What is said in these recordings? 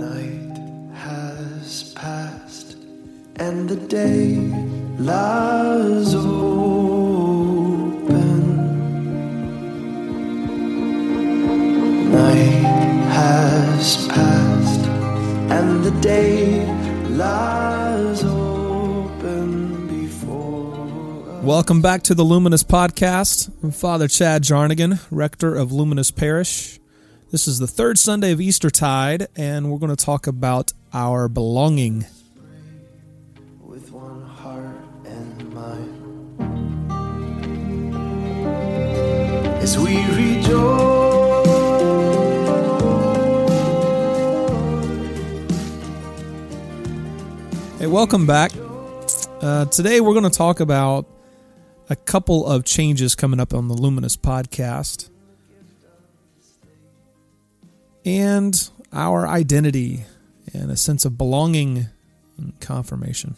Night has passed and the day lies open. Night has passed and the day lies open before. Welcome back to the Luminous Podcast. I'm Father Chad Jarnagin, rector of Luminous Parish. This is the third Sunday of Eastertide, and we're going to talk about our belonging. with one heart and mind. As we rejoice, Hey, welcome back. Uh, today we're going to talk about a couple of changes coming up on the Luminous Podcast and our identity and a sense of belonging and confirmation.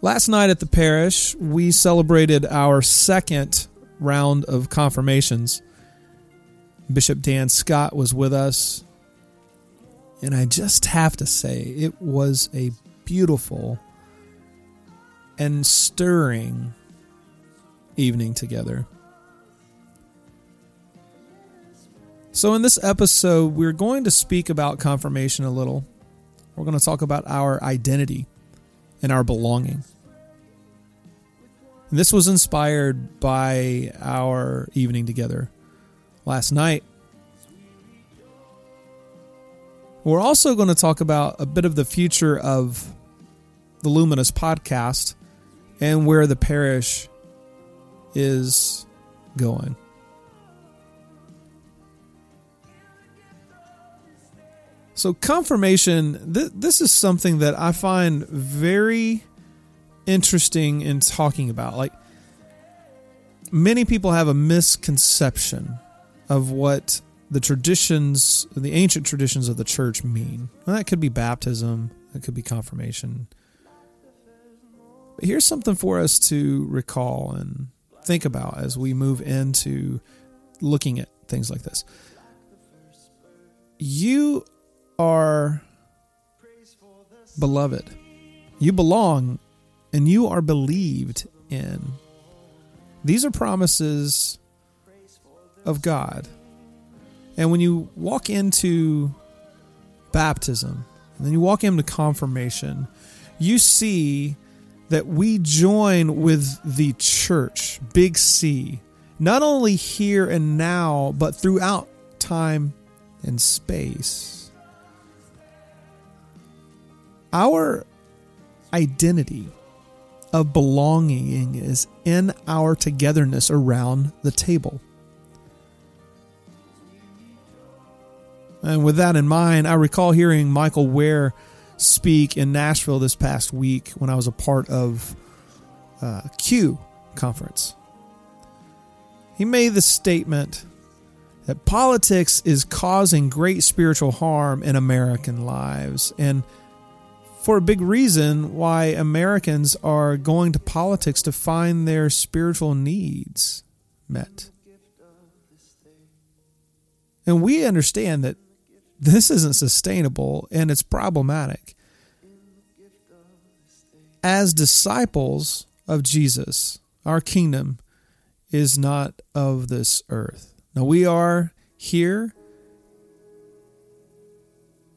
Last night at the parish, we celebrated our second round of confirmations. Bishop Dan Scott was with us, and I just have to say, it was a beautiful and stirring evening together. So, in this episode, we're going to speak about confirmation a little. We're going to talk about our identity and our belonging. And this was inspired by our evening together last night. We're also going to talk about a bit of the future of the Luminous podcast and where the parish is going. So, confirmation, th- this is something that I find very interesting in talking about. Like, many people have a misconception of what the traditions, the ancient traditions of the church mean. That could be baptism, that could be confirmation. But here's something for us to recall and think about as we move into looking at things like this. You are beloved. You belong and you are believed in. These are promises of God. And when you walk into baptism, and then you walk into confirmation, you see that we join with the church, big C, not only here and now, but throughout time and space. Our identity of belonging is in our togetherness around the table. And with that in mind, I recall hearing Michael Wear speak in Nashville this past week when I was a part of uh, Q conference. He made the statement that politics is causing great spiritual harm in American lives, and for a big reason why Americans are going to politics to find their spiritual needs met. And we understand that this isn't sustainable and it's problematic. As disciples of Jesus, our kingdom is not of this earth. Now we are here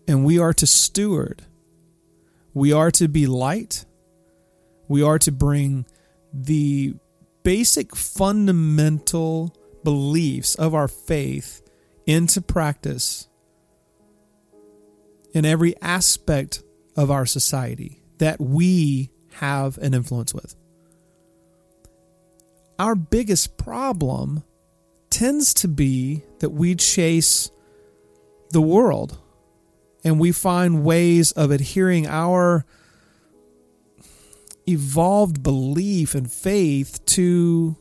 and we are to steward. We are to be light. We are to bring the basic fundamental beliefs of our faith into practice in every aspect of our society that we have an influence with. Our biggest problem tends to be that we chase the world and we find ways of adhering our evolved belief and faith to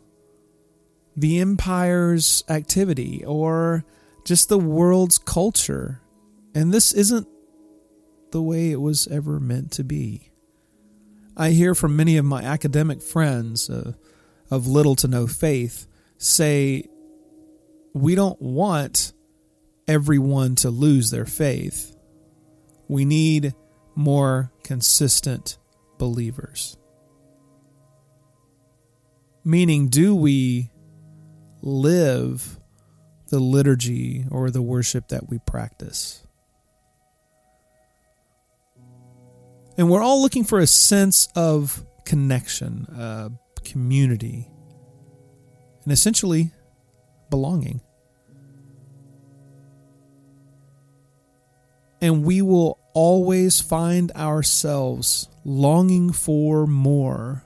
the empire's activity or just the world's culture. And this isn't the way it was ever meant to be. I hear from many of my academic friends uh, of little to no faith say, we don't want everyone to lose their faith. We need more consistent believers. Meaning, do we live the liturgy or the worship that we practice? And we're all looking for a sense of connection, uh, community, and essentially belonging. And we will always find ourselves longing for more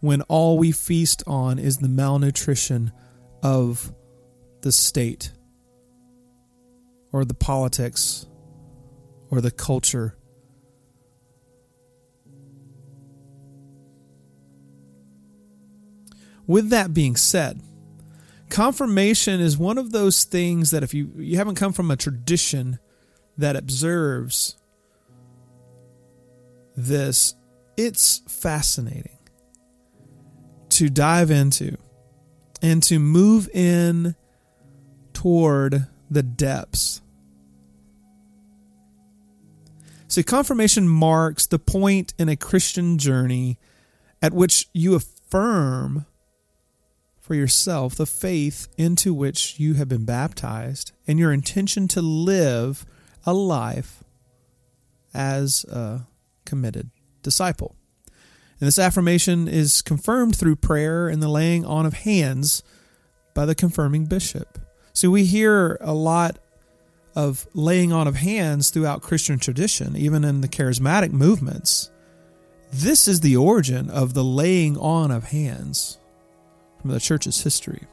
when all we feast on is the malnutrition of the state or the politics or the culture. With that being said, confirmation is one of those things that if you, you haven't come from a tradition that observes this, it's fascinating to dive into and to move in toward the depths. See, confirmation marks the point in a Christian journey at which you affirm for yourself the faith into which you have been baptized and your intention to live a life as a committed disciple. And this affirmation is confirmed through prayer and the laying on of hands by the confirming bishop. So we hear a lot of laying on of hands throughout Christian tradition, even in the charismatic movements. This is the origin of the laying on of hands from the church's history.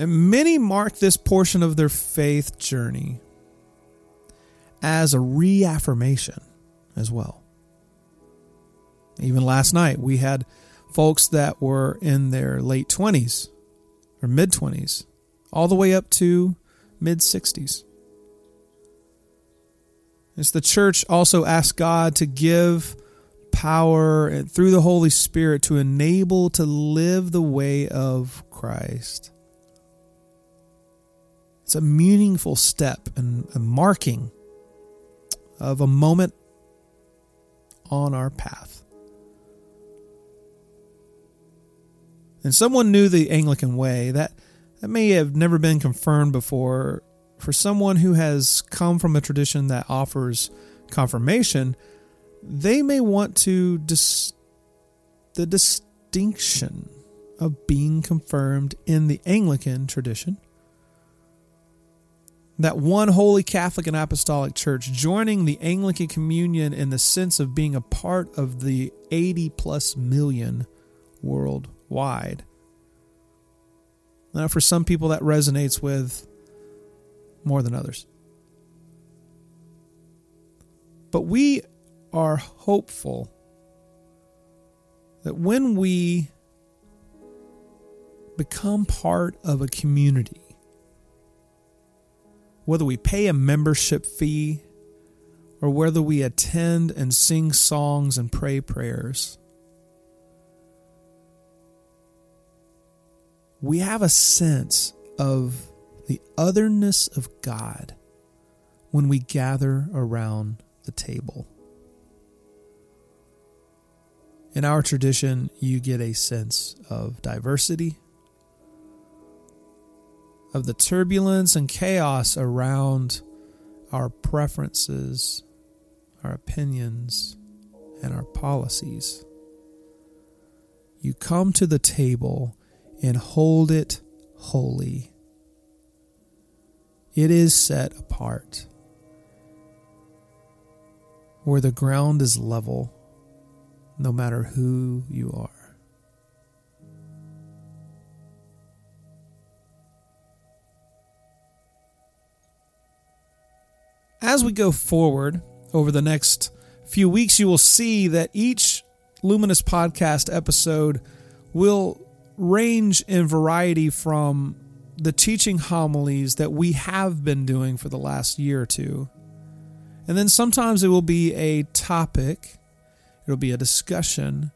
And many mark this portion of their faith journey as a reaffirmation as well. Even last night, we had folks that were in their late 20s or mid 20s, all the way up to mid 60s. As the church also asked God to give power through the Holy Spirit to enable to live the way of Christ. It's a meaningful step and a marking of a moment on our path. And someone knew the Anglican way. That, that may have never been confirmed before. For someone who has come from a tradition that offers confirmation, they may want to dis- the distinction of being confirmed in the Anglican tradition that one holy Catholic and Apostolic Church, joining the Anglican Communion in the sense of being a part of the 80 plus million worldwide. Now, for some people, that resonates with more than others. But we are hopeful that when we become part of a community, whether we pay a membership fee or whether we attend and sing songs and pray prayers, we have a sense of the otherness of God when we gather around the table. In our tradition, you get a sense of diversity of the turbulence and chaos around our preferences, our opinions, and our policies. You come to the table and hold it holy. It is set apart where the ground is level, no matter who you are. As we go forward over the next few weeks, you will see that each Luminous podcast episode will range in variety from the teaching homilies that we have been doing for the last year or two. And then sometimes it will be a topic, it'll be a discussion,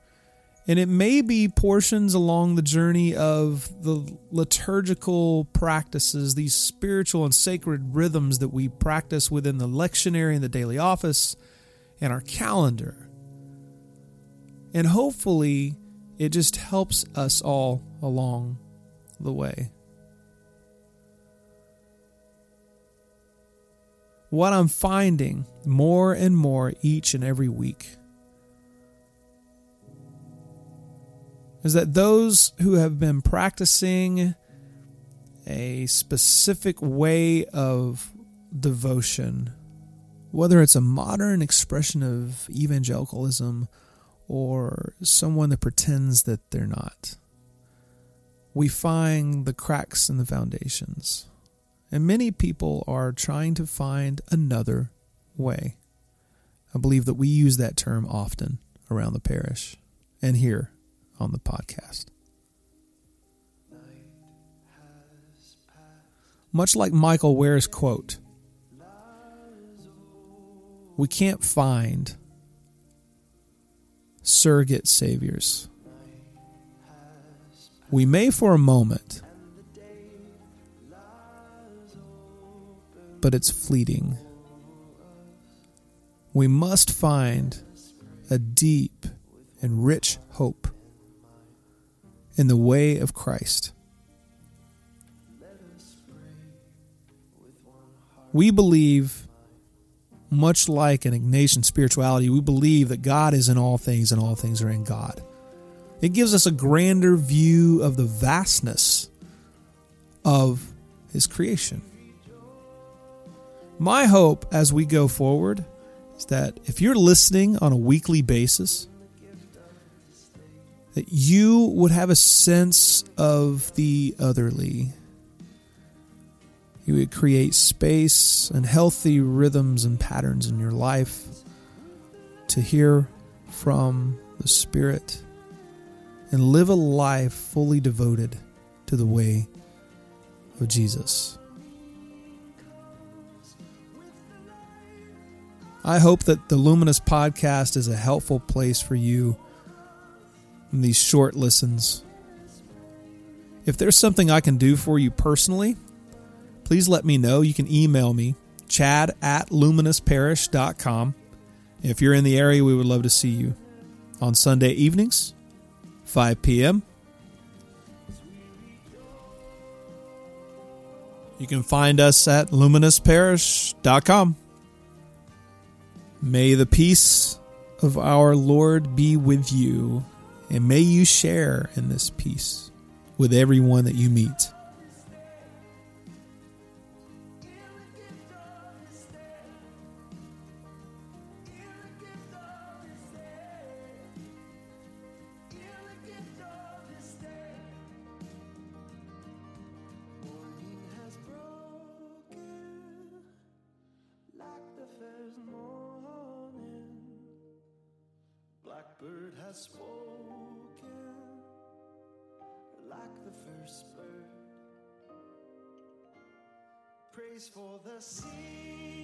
And it may be portions along the journey of the liturgical practices, these spiritual and sacred rhythms that we practice within the lectionary and the daily office and our calendar. And hopefully, it just helps us all along the way. What I'm finding more and more each and every week is that those who have been practicing a specific way of devotion, whether it's a modern expression of evangelicalism or someone that pretends that they're not. We find the cracks in the foundations. And many people are trying to find another way. I believe that we use that term often around the parish and here on the podcast. Much like Michael Wear's quote, we can't find surrogate saviors. We may for a moment, but it's fleeting. We must find a deep and rich hope in the way of Christ. We believe much like an Ignatian spirituality, we believe that God is in all things and all things are in God. It gives us a grander view of the vastness of His creation. My hope as we go forward is that if you're listening on a weekly basis, that you would have a sense of the otherly you would create space and healthy rhythms and patterns in your life to hear from the Spirit and live a life fully devoted to the way of Jesus. I hope that the Luminous podcast is a helpful place for you in these short listens. If there's something I can do for you personally, please let me know. You can email me, chad at luminousparish.com. If you're in the area, we would love to see you on Sunday evenings, 5 p.m. You can find us at luminousparish.com. May the peace of our Lord be with you, and may you share in this peace with everyone that you meet. Blackbird has spoken first bird. Praise for the sea.